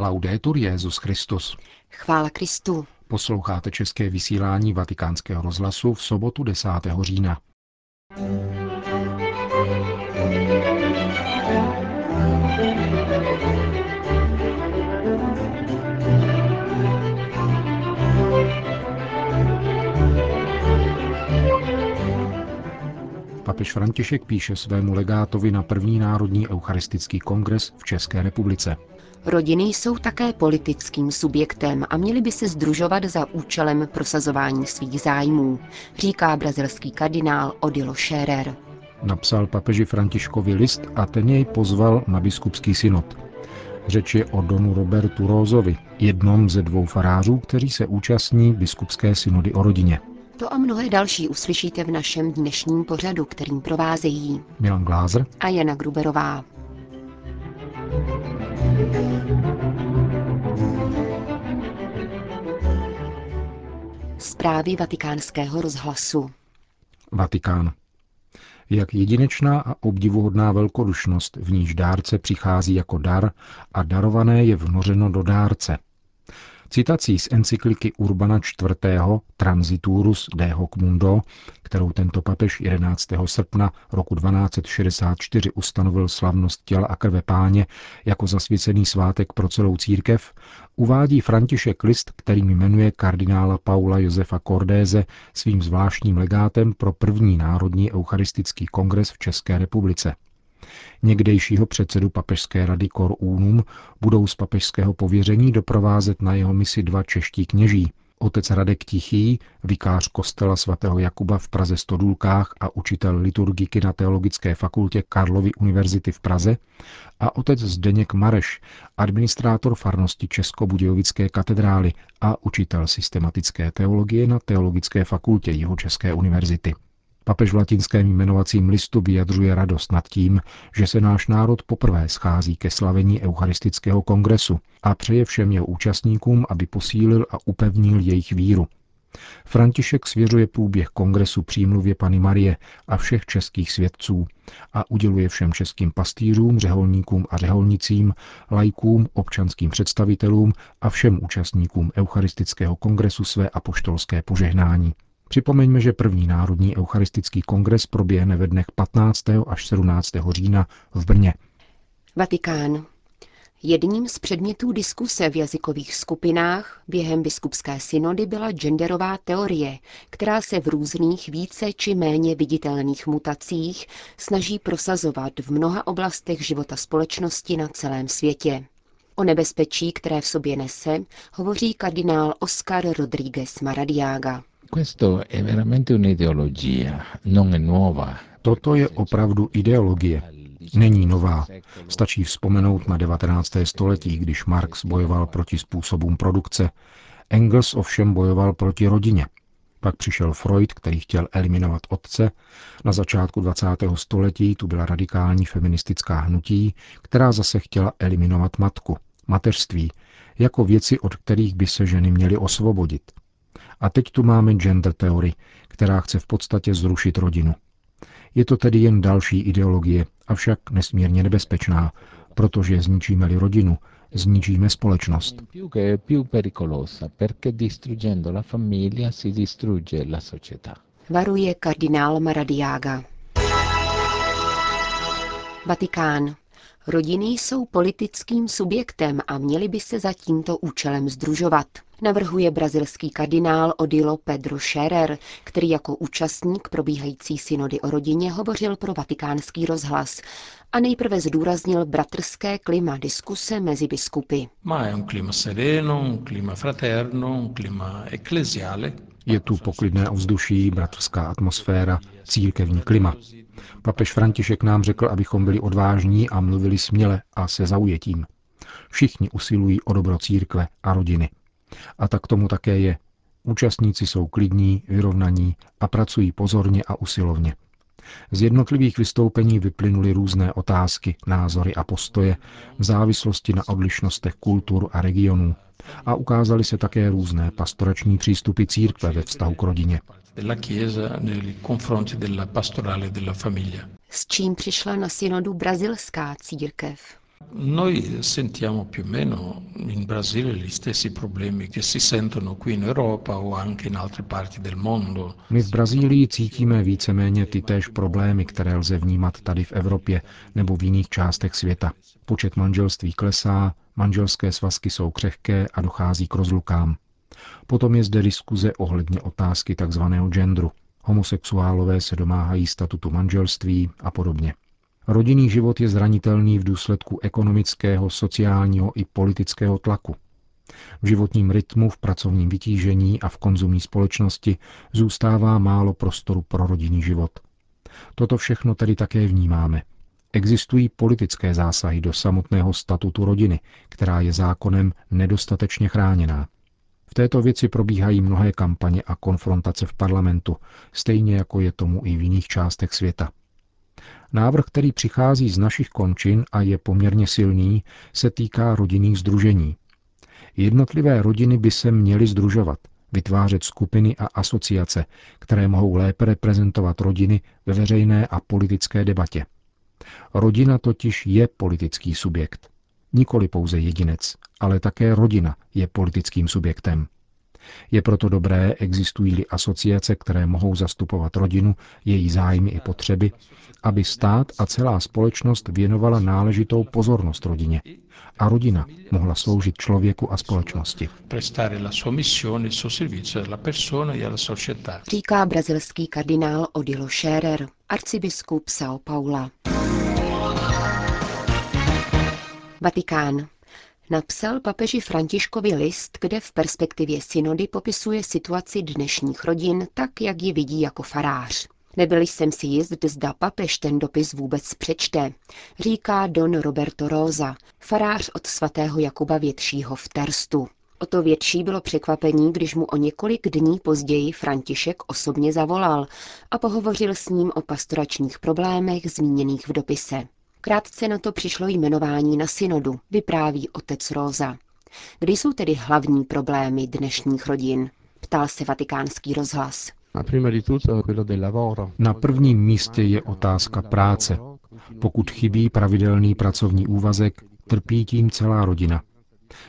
Laudetur Jezus Christus. Chvála Kristu. Posloucháte české vysílání Vatikánského rozhlasu v sobotu 10. října. Papež František píše svému legátovi na první národní eucharistický kongres v České republice. Rodiny jsou také politickým subjektem a měly by se združovat za účelem prosazování svých zájmů, říká brazilský kardinál Odilo Scherer. Napsal papeži Františkovi list a ten jej pozval na biskupský synod. Řeč je o Donu Robertu Rózovi, jednom ze dvou farářů, kteří se účastní biskupské synody o rodině. To a mnohé další uslyšíte v našem dnešním pořadu, kterým provázejí Milan Glázer a Jana Gruberová. Zprávy vatikánského rozhlasu. Vatikán. Jak jedinečná a obdivuhodná velkodušnost, v níž dárce přichází jako dar a darované je vnořeno do dárce. Citací z encykliky Urbana IV. Transiturus de hoc mundo, kterou tento papež 11. srpna roku 1264 ustanovil slavnost těla a krve páně jako zasvěcený svátek pro celou církev, uvádí František List, kterým jmenuje kardinála Paula Josefa Cordéze svým zvláštním legátem pro první národní eucharistický kongres v České republice někdejšího předsedu papežské rady Cor Unum budou z papežského pověření doprovázet na jeho misi dva čeští kněží. Otec Radek Tichý, vikář kostela svatého Jakuba v Praze Stodulkách a učitel liturgiky na Teologické fakultě Karlovy univerzity v Praze a otec Zdeněk Mareš, administrátor farnosti Česko-Budějovické katedrály a učitel systematické teologie na Teologické fakultě Jihočeské univerzity. Papež v latinském jmenovacím listu vyjadřuje radost nad tím, že se náš národ poprvé schází ke slavení Eucharistického kongresu a přeje všem jeho účastníkům, aby posílil a upevnil jejich víru. František svěřuje průběh kongresu přímluvě Pany Marie a všech českých svědců a uděluje všem českým pastýřům, řeholníkům a řeholnicím, lajkům, občanským představitelům a všem účastníkům Eucharistického kongresu své apoštolské požehnání. Připomeňme, že první národní eucharistický kongres proběhne ve dnech 15. až 17. října v Brně. Vatikán. Jedním z předmětů diskuse v jazykových skupinách během biskupské synody byla genderová teorie, která se v různých více či méně viditelných mutacích snaží prosazovat v mnoha oblastech života společnosti na celém světě. O nebezpečí, které v sobě nese, hovoří kardinál Oscar Rodríguez Maradiaga. Toto je opravdu ideologie. Není nová. Stačí vzpomenout na 19. století, když Marx bojoval proti způsobům produkce. Engels ovšem bojoval proti rodině. Pak přišel Freud, který chtěl eliminovat otce. Na začátku 20. století tu byla radikální feministická hnutí, která zase chtěla eliminovat matku, mateřství, jako věci, od kterých by se ženy měly osvobodit. A teď tu máme gender teorii, která chce v podstatě zrušit rodinu. Je to tedy jen další ideologie, avšak nesmírně nebezpečná, protože zničíme-li rodinu, zničíme společnost. Varuje kardinál Maradiaga. Vatikán. Rodiny jsou politickým subjektem a měly by se za tímto účelem združovat, navrhuje brazilský kardinál Odilo Pedro Scherer, který jako účastník probíhající synody o rodině hovořil pro vatikánský rozhlas a nejprve zdůraznil bratrské klima diskuse mezi biskupy. Je tu poklidné ovzduší, bratrská atmosféra, církevní klima. Papež František nám řekl, abychom byli odvážní a mluvili směle a se zaujetím. Všichni usilují o dobro církve a rodiny. A tak tomu také je. Účastníci jsou klidní, vyrovnaní a pracují pozorně a usilovně. Z jednotlivých vystoupení vyplynuly různé otázky, názory a postoje v závislosti na odlišnostech kultur a regionů a ukázaly se také různé pastorační přístupy církve ve vztahu k rodině. S čím přišla na synodu brazilská církev? Noi sentiamo più o meno in Brasile gli stessi problemi che si sentono qui in Europa o anche in altre parti del mondo. My v Brazílii cítíme víceméně ty též problémy, které lze vnímat tady v Evropě nebo v jiných částech světa. Počet manželství klesá, manželské svazky jsou křehké a dochází k rozlukám. Potom je zde diskuze ohledně otázky tzv. genderu. Homosexuálové se domáhají statutu manželství a podobně. Rodinný život je zranitelný v důsledku ekonomického, sociálního i politického tlaku. V životním rytmu, v pracovním vytížení a v konzumní společnosti zůstává málo prostoru pro rodinný život. Toto všechno tedy také vnímáme. Existují politické zásahy do samotného statutu rodiny, která je zákonem nedostatečně chráněná. V této věci probíhají mnohé kampaně a konfrontace v parlamentu, stejně jako je tomu i v jiných částech světa. Návrh, který přichází z našich končin a je poměrně silný, se týká rodinných združení. Jednotlivé rodiny by se měly združovat, vytvářet skupiny a asociace, které mohou lépe reprezentovat rodiny ve veřejné a politické debatě. Rodina totiž je politický subjekt. Nikoli pouze jedinec, ale také rodina je politickým subjektem. Je proto dobré, existují-li asociace, které mohou zastupovat rodinu, její zájmy i potřeby, aby stát a celá společnost věnovala náležitou pozornost rodině a rodina mohla sloužit člověku a společnosti. Říká brazilský kardinál Odilo Scherer, arcibiskup São Paula. Vatikán. Napsal papeži Františkovi list, kde v perspektivě synody popisuje situaci dnešních rodin tak, jak ji vidí jako farář. Nebyl jsem si jist, zda papež ten dopis vůbec přečte, říká don Roberto Rosa, farář od svatého Jakuba Většího v Terstu. O to větší bylo překvapení, když mu o několik dní později František osobně zavolal a pohovořil s ním o pastoračních problémech zmíněných v dopise. Krátce na to přišlo jmenování na synodu, vypráví otec Róza. Kde jsou tedy hlavní problémy dnešních rodin? Ptal se vatikánský rozhlas. Na prvním místě je otázka práce. Pokud chybí pravidelný pracovní úvazek, trpí tím celá rodina.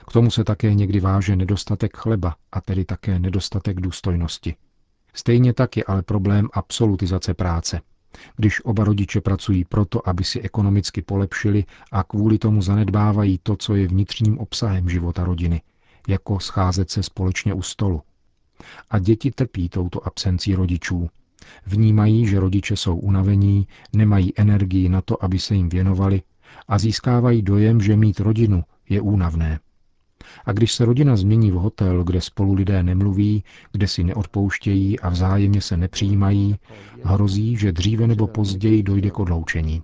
K tomu se také někdy váže nedostatek chleba a tedy také nedostatek důstojnosti. Stejně tak je ale problém absolutizace práce. Když oba rodiče pracují proto, aby si ekonomicky polepšili a kvůli tomu zanedbávají to, co je vnitřním obsahem života rodiny, jako scházet se společně u stolu. A děti trpí touto absencí rodičů. Vnímají, že rodiče jsou unavení, nemají energii na to, aby se jim věnovali a získávají dojem, že mít rodinu je únavné. A když se rodina změní v hotel, kde spolu lidé nemluví, kde si neodpouštějí a vzájemně se nepřijímají, hrozí, že dříve nebo později dojde k odloučení.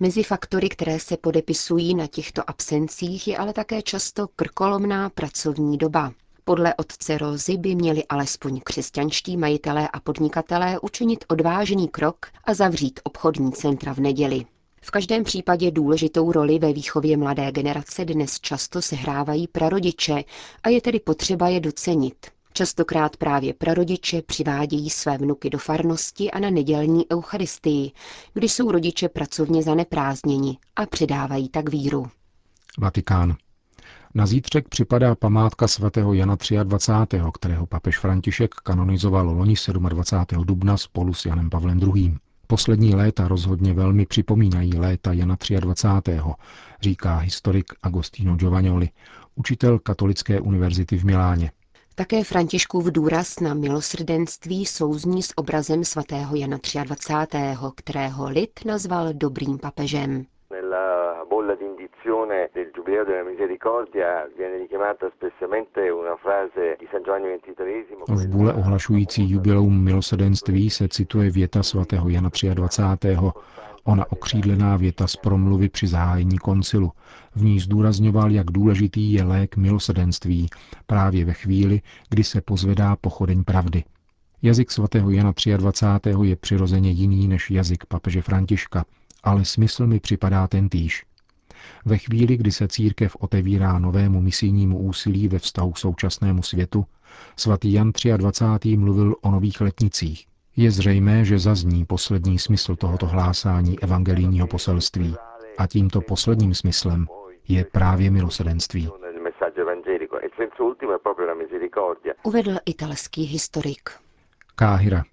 Mezi faktory, které se podepisují na těchto absencích, je ale také často krkolomná pracovní doba. Podle otce Rozy by měli alespoň křesťanští majitelé a podnikatelé učinit odvážný krok a zavřít obchodní centra v neděli. V každém případě důležitou roli ve výchově mladé generace dnes často sehrávají prarodiče a je tedy potřeba je docenit. Častokrát právě prarodiče přivádějí své vnuky do farnosti a na nedělní eucharistii, kdy jsou rodiče pracovně zaneprázdněni a předávají tak víru. Vatikán. Na zítřek připadá památka svatého Jana 23., kterého papež František kanonizoval loni 27. dubna spolu s Janem Pavlem II. Poslední léta rozhodně velmi připomínají léta Jana 23., říká historik Agostino Giovagnoli, učitel Katolické univerzity v Miláně. Také Františkův důraz na milosrdenství souzní s obrazem svatého Jana 23., kterého lid nazval dobrým papežem Giubileo della Misericordia viene richiamata spessamente una frase di San Giovanni XXIII. V bůle ohlašující jubileum milosedenství se cituje věta svatého Jana 23. Ona okřídlená věta z promluvy při zahájení koncilu. V ní zdůrazňoval, jak důležitý je lék milosedenství právě ve chvíli, kdy se pozvedá pochodeň pravdy. Jazyk svatého Jana 23. je přirozeně jiný než jazyk papeže Františka, ale smysl mi připadá ten týž. Ve chvíli, kdy se církev otevírá novému misijnímu úsilí ve vztahu k současnému světu, svatý Jan 23. mluvil o nových letnicích. Je zřejmé, že zazní poslední smysl tohoto hlásání evangelijního poselství. A tímto posledním smyslem je právě milosedenství. Uvedl italský historik. Káhira.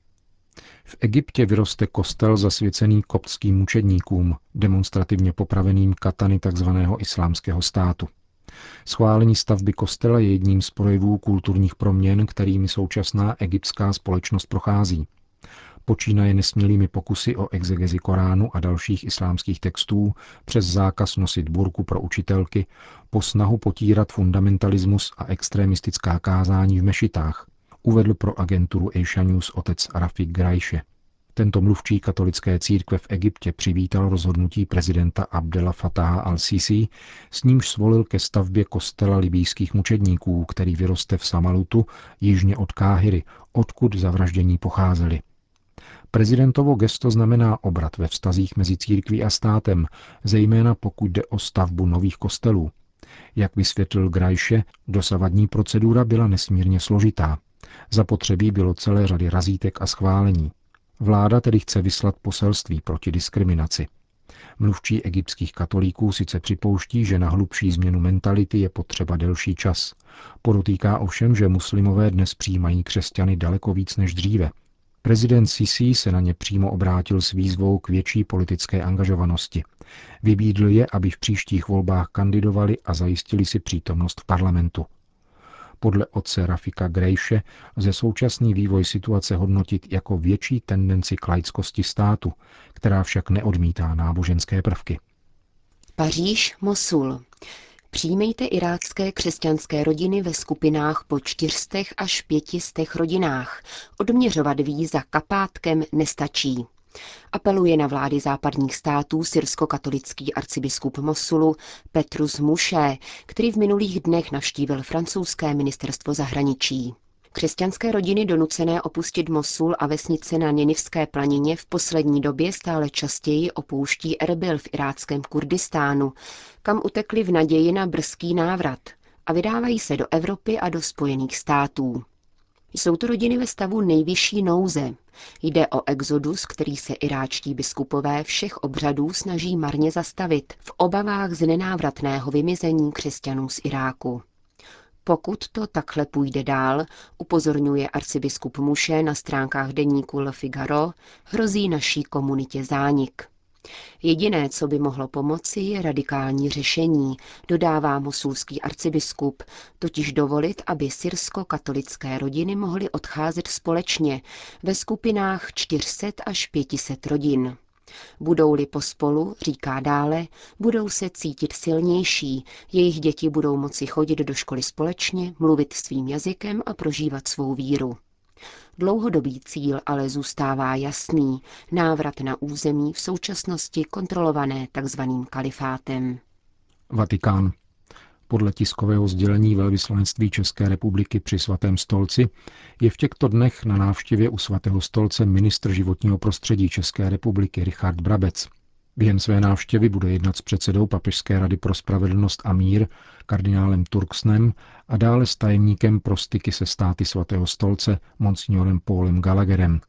V Egyptě vyroste kostel zasvěcený koptským mučedníkům, demonstrativně popraveným katany tzv. islámského státu. Schválení stavby kostela je jedním z projevů kulturních proměn, kterými současná egyptská společnost prochází. Počínaje nesmělými pokusy o exegezi Koránu a dalších islámských textů přes zákaz nosit burku pro učitelky, po snahu potírat fundamentalismus a extremistická kázání v mešitách, uvedl pro agenturu Asia News otec Rafik Grajše. Tento mluvčí katolické církve v Egyptě přivítal rozhodnutí prezidenta Abdela Fataha al-Sisi, s nímž svolil ke stavbě kostela libýských mučedníků, který vyroste v Samalutu, jižně od Káhyry, odkud zavraždění pocházeli. Prezidentovo gesto znamená obrat ve vztazích mezi církví a státem, zejména pokud jde o stavbu nových kostelů. Jak vysvětlil Grajše, dosavadní procedura byla nesmírně složitá. Zapotřebí bylo celé řady razítek a schválení. Vláda tedy chce vyslat poselství proti diskriminaci. Mluvčí egyptských katolíků sice připouští, že na hlubší změnu mentality je potřeba delší čas. Podotýká ovšem, že muslimové dnes přijímají křesťany daleko víc než dříve. Prezident Sisi se na ně přímo obrátil s výzvou k větší politické angažovanosti. Vybídl je, aby v příštích volbách kandidovali a zajistili si přítomnost v parlamentu. Podle otce Rafika Grejše lze současný vývoj situace hodnotit jako větší tendenci k laickosti státu, která však neodmítá náboženské prvky. Paříž, Mosul. Přijmejte irácké křesťanské rodiny ve skupinách po čtyřstech až pětistech rodinách. Odměřovat víza kapátkem nestačí. Apeluje na vlády západních států syrsko-katolický arcibiskup Mosulu Petrus Muše, který v minulých dnech navštívil francouzské ministerstvo zahraničí. Křesťanské rodiny donucené opustit Mosul a vesnice na Ninivské planině v poslední době stále častěji opouští Erbil v iráckém Kurdistánu, kam utekli v naději na brzký návrat a vydávají se do Evropy a do Spojených států. Jsou to rodiny ve stavu nejvyšší nouze. Jde o exodus, který se iráčtí biskupové všech obřadů snaží marně zastavit v obavách z nenávratného vymizení křesťanů z Iráku. Pokud to takhle půjde dál, upozorňuje arcibiskup Muše na stránkách deníku Le Figaro, hrozí naší komunitě zánik. Jediné, co by mohlo pomoci, je radikální řešení, dodává mosulský arcibiskup, totiž dovolit, aby syrsko-katolické rodiny mohly odcházet společně ve skupinách 400 až 500 rodin. Budou-li pospolu, říká dále, budou se cítit silnější, jejich děti budou moci chodit do školy společně, mluvit svým jazykem a prožívat svou víru. Dlouhodobý cíl ale zůstává jasný, návrat na území v současnosti kontrolované tzv. kalifátem. Vatikán. Podle tiskového sdělení velvyslanectví České republiky při svatém stolci je v těchto dnech na návštěvě u svatého stolce ministr životního prostředí České republiky Richard Brabec. Během své návštěvy bude jednat s předsedou Papežské rady pro spravedlnost a mír, kardinálem Turksnem a dále s tajemníkem pro styky se státy svatého stolce, monsignorem Paulem Gallagherem.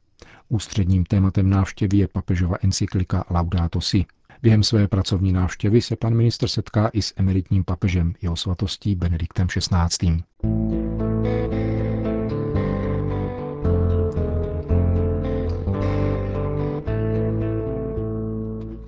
Ústředním tématem návštěvy je papežova encyklika Laudato Si. Během své pracovní návštěvy se pan ministr setká i s emeritním papežem, jeho svatostí Benediktem XVI.